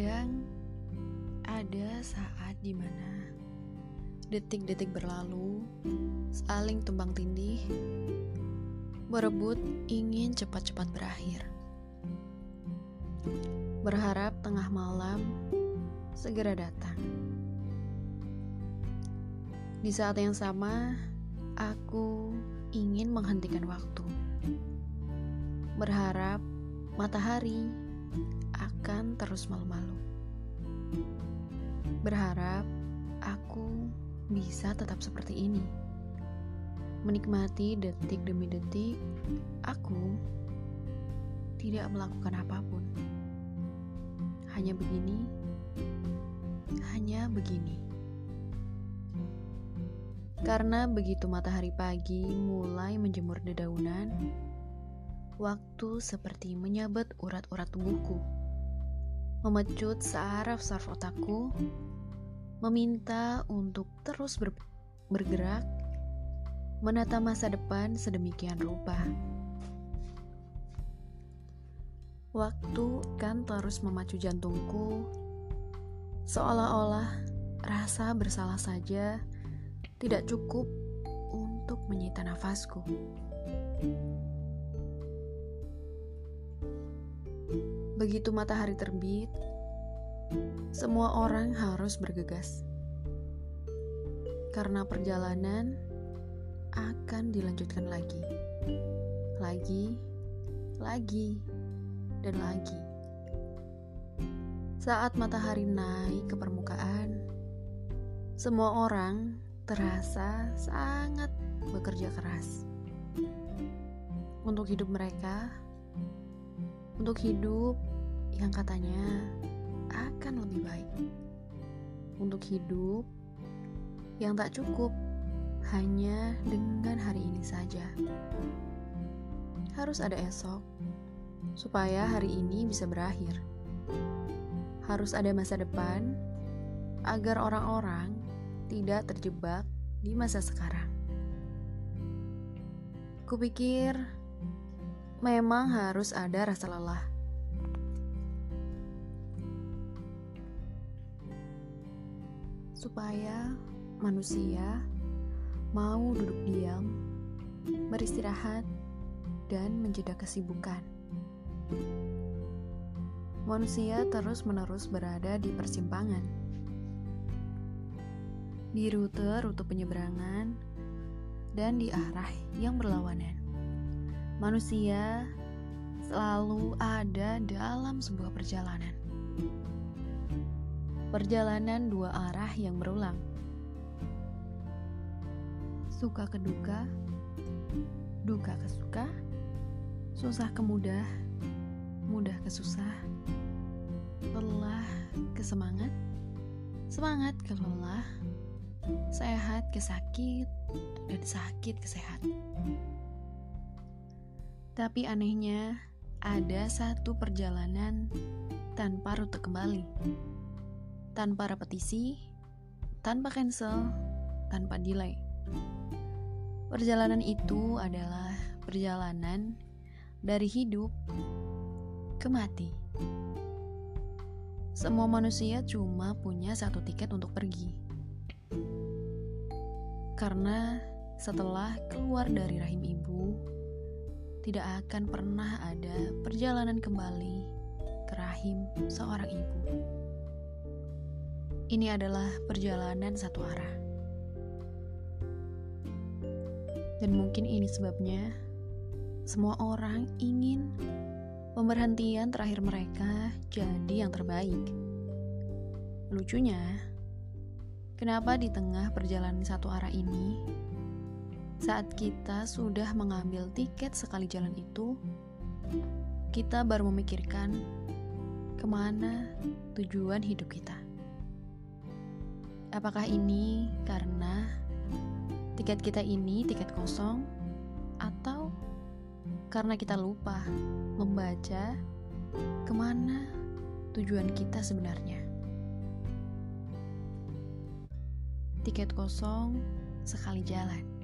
Terkadang ada saat di mana detik-detik berlalu, saling tumbang tindih, berebut ingin cepat-cepat berakhir. Berharap tengah malam segera datang. Di saat yang sama, aku ingin menghentikan waktu. Berharap matahari akan terus malu-malu. Berharap aku bisa tetap seperti ini. Menikmati detik demi detik, aku tidak melakukan apa pun. Hanya begini, hanya begini. Karena begitu matahari pagi mulai menjemur dedaunan, waktu seperti menyabet urat-urat tubuhku, memecut saraf-saraf otakku, meminta untuk terus ber bergerak, menata masa depan sedemikian rupa. Waktu kan terus memacu jantungku, seolah-olah rasa bersalah saja tidak cukup untuk menyita nafasku. Begitu matahari terbit, semua orang harus bergegas. Karena perjalanan akan dilanjutkan lagi. Lagi, lagi, dan lagi. Saat matahari naik ke permukaan, semua orang terasa sangat bekerja keras untuk hidup mereka, untuk hidup yang katanya akan lebih baik, untuk hidup yang tak cukup hanya dengan hari ini saja. Harus ada esok supaya hari ini bisa berakhir. Harus ada masa depan agar orang-orang tidak terjebak di masa sekarang. Kupikir memang harus ada rasa lelah. Supaya manusia mau duduk diam, beristirahat, dan menjeda kesibukan. Manusia terus-menerus berada di persimpangan di rute-rute penyeberangan, dan di arah yang berlawanan. Manusia selalu ada dalam sebuah perjalanan. Perjalanan dua arah yang berulang. Suka ke duka, duka ke suka, susah ke mudah, mudah ke susah, lelah ke semangat, semangat ke lelah, sehat ke sakit, dan sakit ke sehat. Tapi anehnya, ada satu perjalanan tanpa rute kembali, tanpa repetisi, tanpa cancel, tanpa delay. Perjalanan itu adalah perjalanan dari hidup ke mati. Semua manusia cuma punya satu tiket untuk pergi karena setelah keluar dari rahim ibu, tidak akan pernah ada perjalanan kembali ke rahim seorang ibu. Ini adalah perjalanan satu arah. Dan mungkin ini sebabnya semua orang ingin pemberhentian terakhir mereka jadi yang terbaik. Lucunya, Kenapa di tengah perjalanan satu arah ini, saat kita sudah mengambil tiket sekali jalan itu, kita baru memikirkan ke mana tujuan hidup kita. Apakah ini karena tiket kita ini tiket kosong, atau karena kita lupa membaca ke mana tujuan kita sebenarnya? tiket kosong sekali jalan.